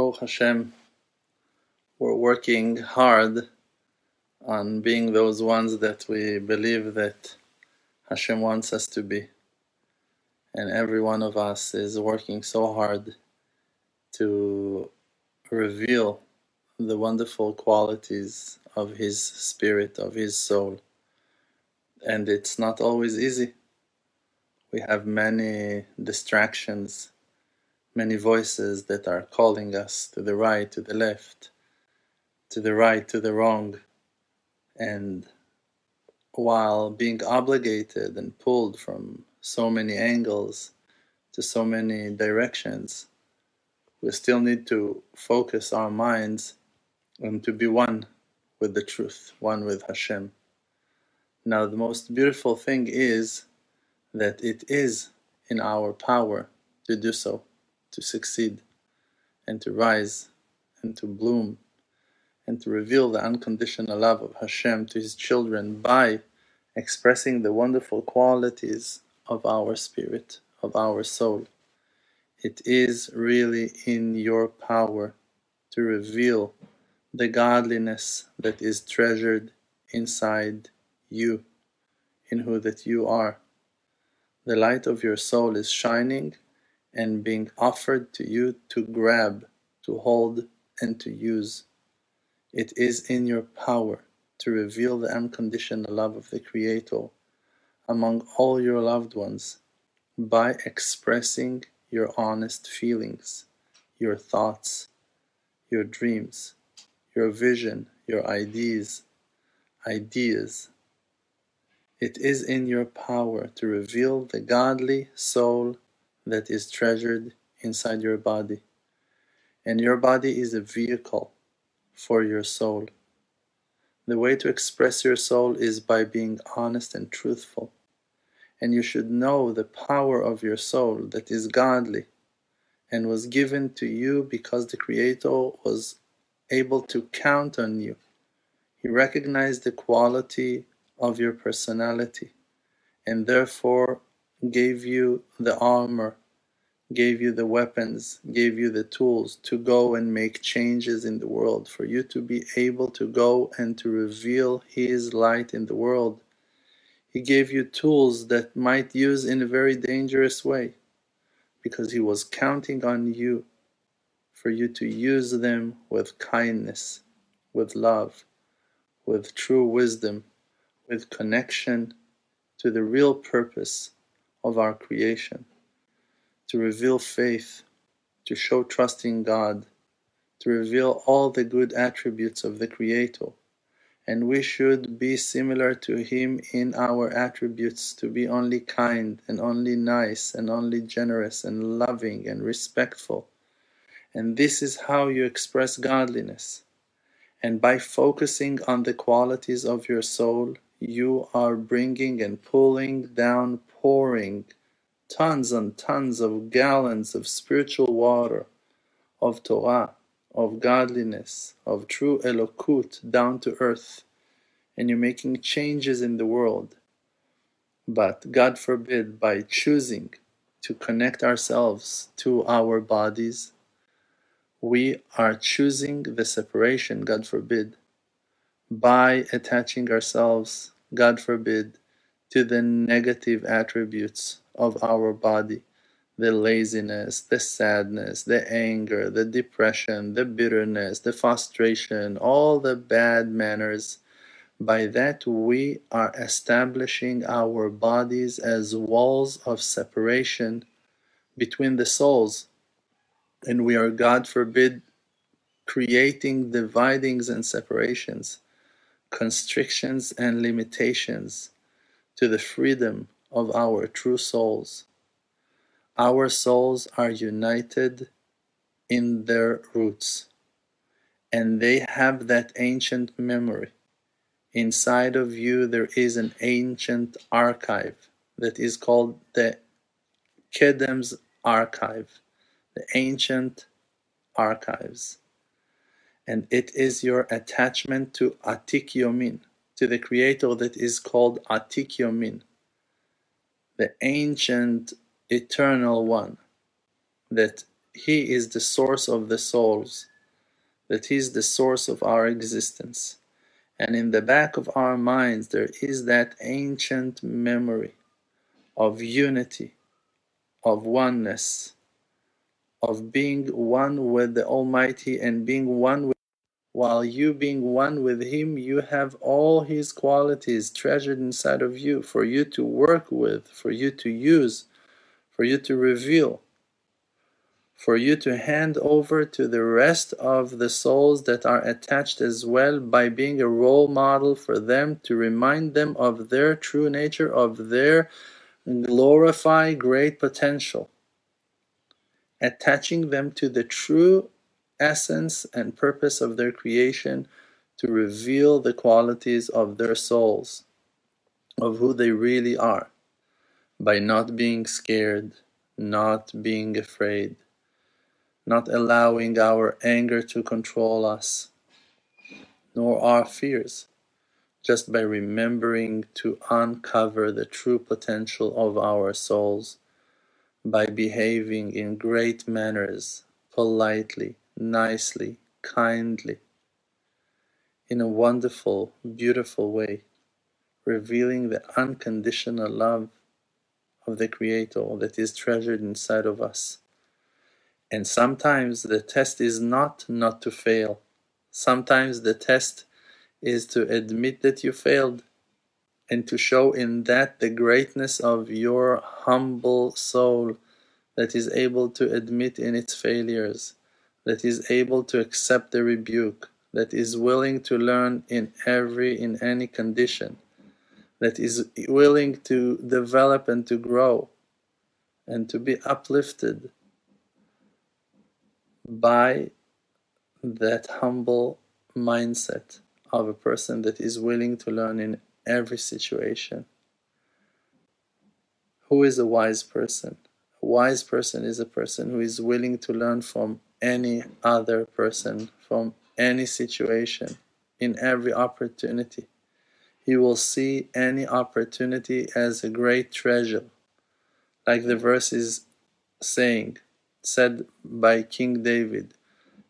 Oh Hashem, we're working hard on being those ones that we believe that Hashem wants us to be. And every one of us is working so hard to reveal the wonderful qualities of His Spirit, of His soul. And it's not always easy. We have many distractions, many voices that are calling us to the right, to the left, to the right, to the wrong. And while being obligated and pulled from so many angles to so many directions, we still need to focus our minds and to be one with the truth, one with Hashem. Now, the most beautiful thing is that it is in our power to do so, to succeed, and to rise, and to bloom, and to reveal the unconditional love of Hashem to His children by expressing the wonderful qualities of our spirit, of our soul. It is really in your power to reveal the godliness that is treasured inside you, in who that you are. The light of your soul is shining and being offered to you to grab, to hold, and to use. It is in your power to reveal the unconditional love of the Creator among all your loved ones by expressing your honest feelings, your thoughts, your dreams, your vision, your ideas, ideas. It is in your power to reveal the godly soul that is treasured inside your body. And your body is a vehicle for your soul. The way to express your soul is by being honest and truthful and you should know the power of your soul that is godly and was given to you because the Creator was able to count on you. He recognized the quality of your personality and therefore gave you the armor, gave you the weapons, gave you the tools to go and make changes in the world, for you to be able to go and to reveal His light in the world. He gave you tools that might use in a very dangerous way because He was counting on you for you to use them with kindness, with love, with true wisdom, with connection to the real purpose of our creation, to reveal faith, to show trust in God, to reveal all the good attributes of the Creator and we should be similar to him in our attributes to be only kind and only nice and only generous and loving and respectful. And this is how you express godliness. And by focusing on the qualities of your soul, you are bringing and pulling down, pouring tons and tons of gallons of spiritual water, of Torah, of godliness, of true Elokut down to earth, and you're making changes in the world. But God forbid, by choosing to connect ourselves to our bodies, we are choosing the separation, God forbid, by attaching ourselves, God forbid, to the negative attributes of our body the laziness, the sadness, the anger, the depression, the bitterness, the frustration, all the bad manners. By that, we are establishing our bodies as walls of separation between the souls. And we are, God forbid, creating dividings and separations, constrictions and limitations to the freedom of our true souls. Our souls are united in their roots, and they have that ancient memory. Inside of you, there is an ancient archive that is called the Kedem's archive, the ancient archives. And it is your attachment to Atik Yomin, to the Creator that is called Atik Yomin, the ancient eternal one, that He is the source of the souls, that He is the source of our existence. And in the back of our minds, there is that ancient memory of unity, of oneness, of being one with the Almighty and being one with while you being one with Him, you have all His qualities treasured inside of you for you to work with, for you to use, for you to reveal, for you to hand over to the rest of the souls that are attached as well by being a role model for them to remind them of their true nature, of their glorified great potential, attaching them to the true essence and purpose of their creation to reveal the qualities of their souls, of who they really are, by not being scared, not being afraid, not allowing our anger to control us, nor our fears, just by remembering to uncover the true potential of our souls, by behaving in great manners, politely, nicely, kindly, in a wonderful, beautiful way, revealing the unconditional love of the Creator that is treasured inside of us. And sometimes the test is not not to fail. Sometimes the test is to admit that you failed and to show in that the greatness of your humble soul that is able to admit in its failures that is able to accept the rebuke, that is willing to learn in every, in any condition, that is willing to develop and to grow and to be uplifted by that humble mindset of a person that is willing to learn in every situation. Who is a wise person? A wise person is a person who is willing to learn from any other person from any situation in every opportunity. He will see any opportunity as a great treasure, like the verse is saying, said by King David,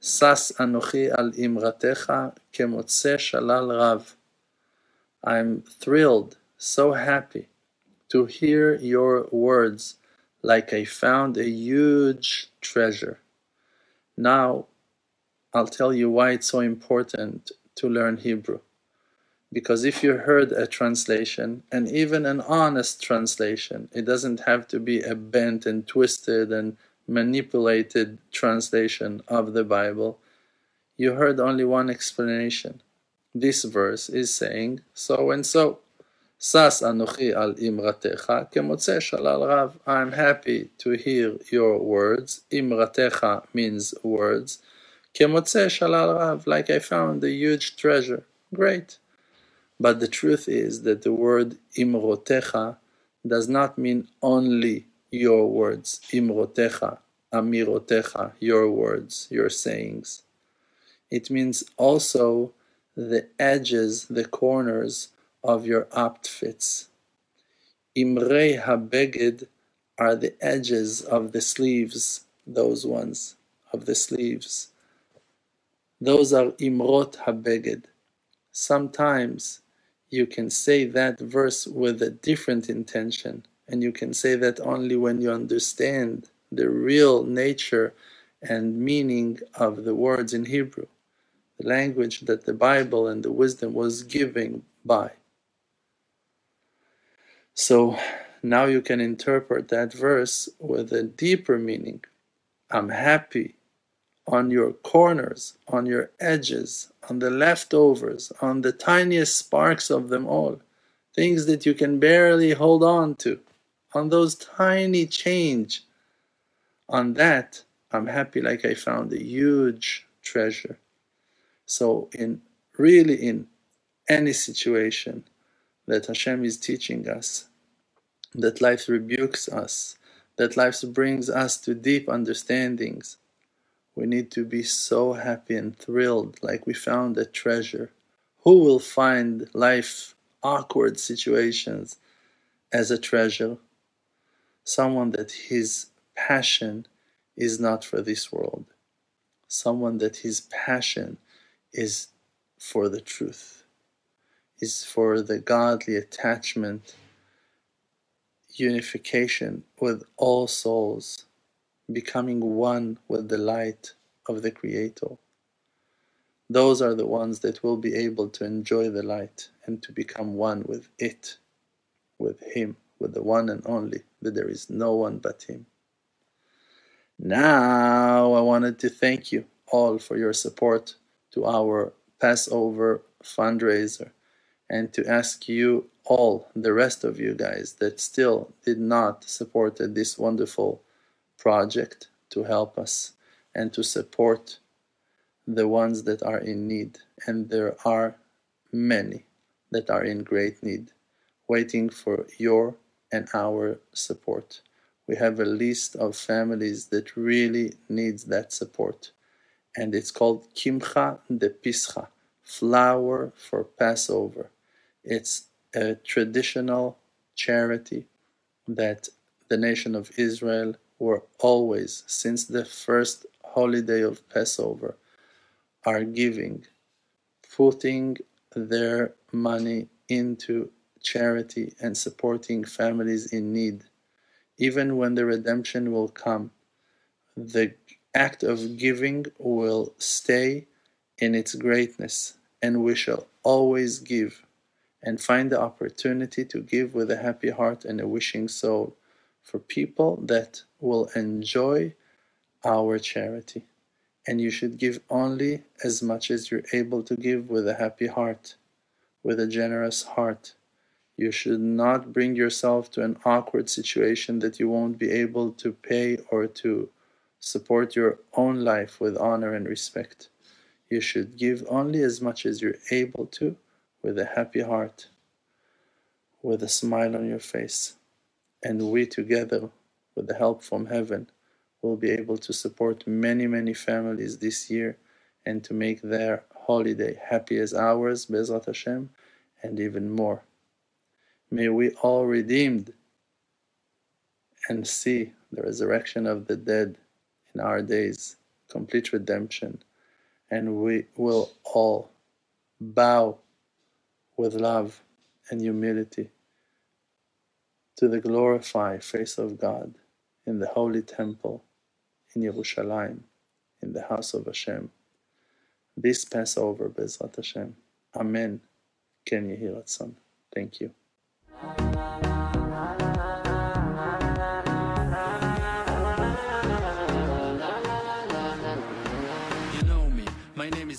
Sas anochi al imratecha kemotse shalal rav. I'm thrilled, so happy to hear your words like I found a huge treasure. Now, I'll tell you why it's so important to learn Hebrew. Because if you heard a translation, and even an honest translation, it doesn't have to be a bent and twisted and manipulated translation of the Bible, you heard only one explanation. This verse is saying so and so. Sas anochi al imratecha kemotze shalal rav. I'm happy to hear your words. Imratecha means words. Kemotze shalal rav, like I found a huge treasure. Great. But the truth is that the word imrotecha does not mean only your words. Imrotecha, amirotecha, your words, your sayings. It means also the edges, the corners of your outfits. Imrei habeged are the edges of the sleeves, those ones of the sleeves. Those are imrot habeged. Sometimes you can say that verse with a different intention, and you can say that only when you understand the real nature and meaning of the words in Hebrew, the language that the Bible and the wisdom was giving by. So now you can interpret that verse with a deeper meaning. I'm happy on your corners, on your edges, on the leftovers, on the tiniest sparks of them all, things that you can barely hold on to, on those tiny change. On that, I'm happy like I found a huge treasure. So, in really in any situation that Hashem is teaching us, that life rebukes us, that life brings us to deep understandings. We need to be so happy and thrilled like we found a treasure. Who will find life awkward situations as a treasure? Someone that his passion is not for this world, someone that his passion is for the truth, is for the godly attachment, unification with all souls, becoming one with the light of the Creator. Those are the ones that will be able to enjoy the light and to become one with it, with Him, with the one and only, that there is no one but Him. Now, I wanted to thank you all for your support to our Passover fundraiser and to ask you all, the rest of you guys that still did not supported this wonderful project to help us and to support the ones that are in need. And there are many that are in great need, waiting for your and our support. We have a list of families that really needs that support. And it's called Kimcha de Pischa, flour for Passover. It's a traditional charity that the nation of Israel were always, since the first holiday of Passover, are giving, putting their money into charity and supporting families in need. Even when the redemption will come, the act of giving will stay in its greatness, and we shall always give and find the opportunity to give with a happy heart and a wishing soul for people that will enjoy our charity. And you should give only as much as you're able to give with a happy heart, with a generous heart. You should not bring yourself to an awkward situation that you won't be able to pay or to support your own life with honor and respect. You should give only as much as you're able to with a happy heart, with a smile on your face. And we together, with the help from heaven, will be able to support many, many families this year and to make their holiday happy as ours, Bezrat Hashem, and even more. May we all redeemed and see the resurrection of the dead in our days, complete redemption, and we will all bow with love and humility to the glorified face of God in the holy temple in Yerushalayim, in the house of Hashem. This Passover, Bezrat Hashem. Amen. Ken Yehi Ratzon. Thank. You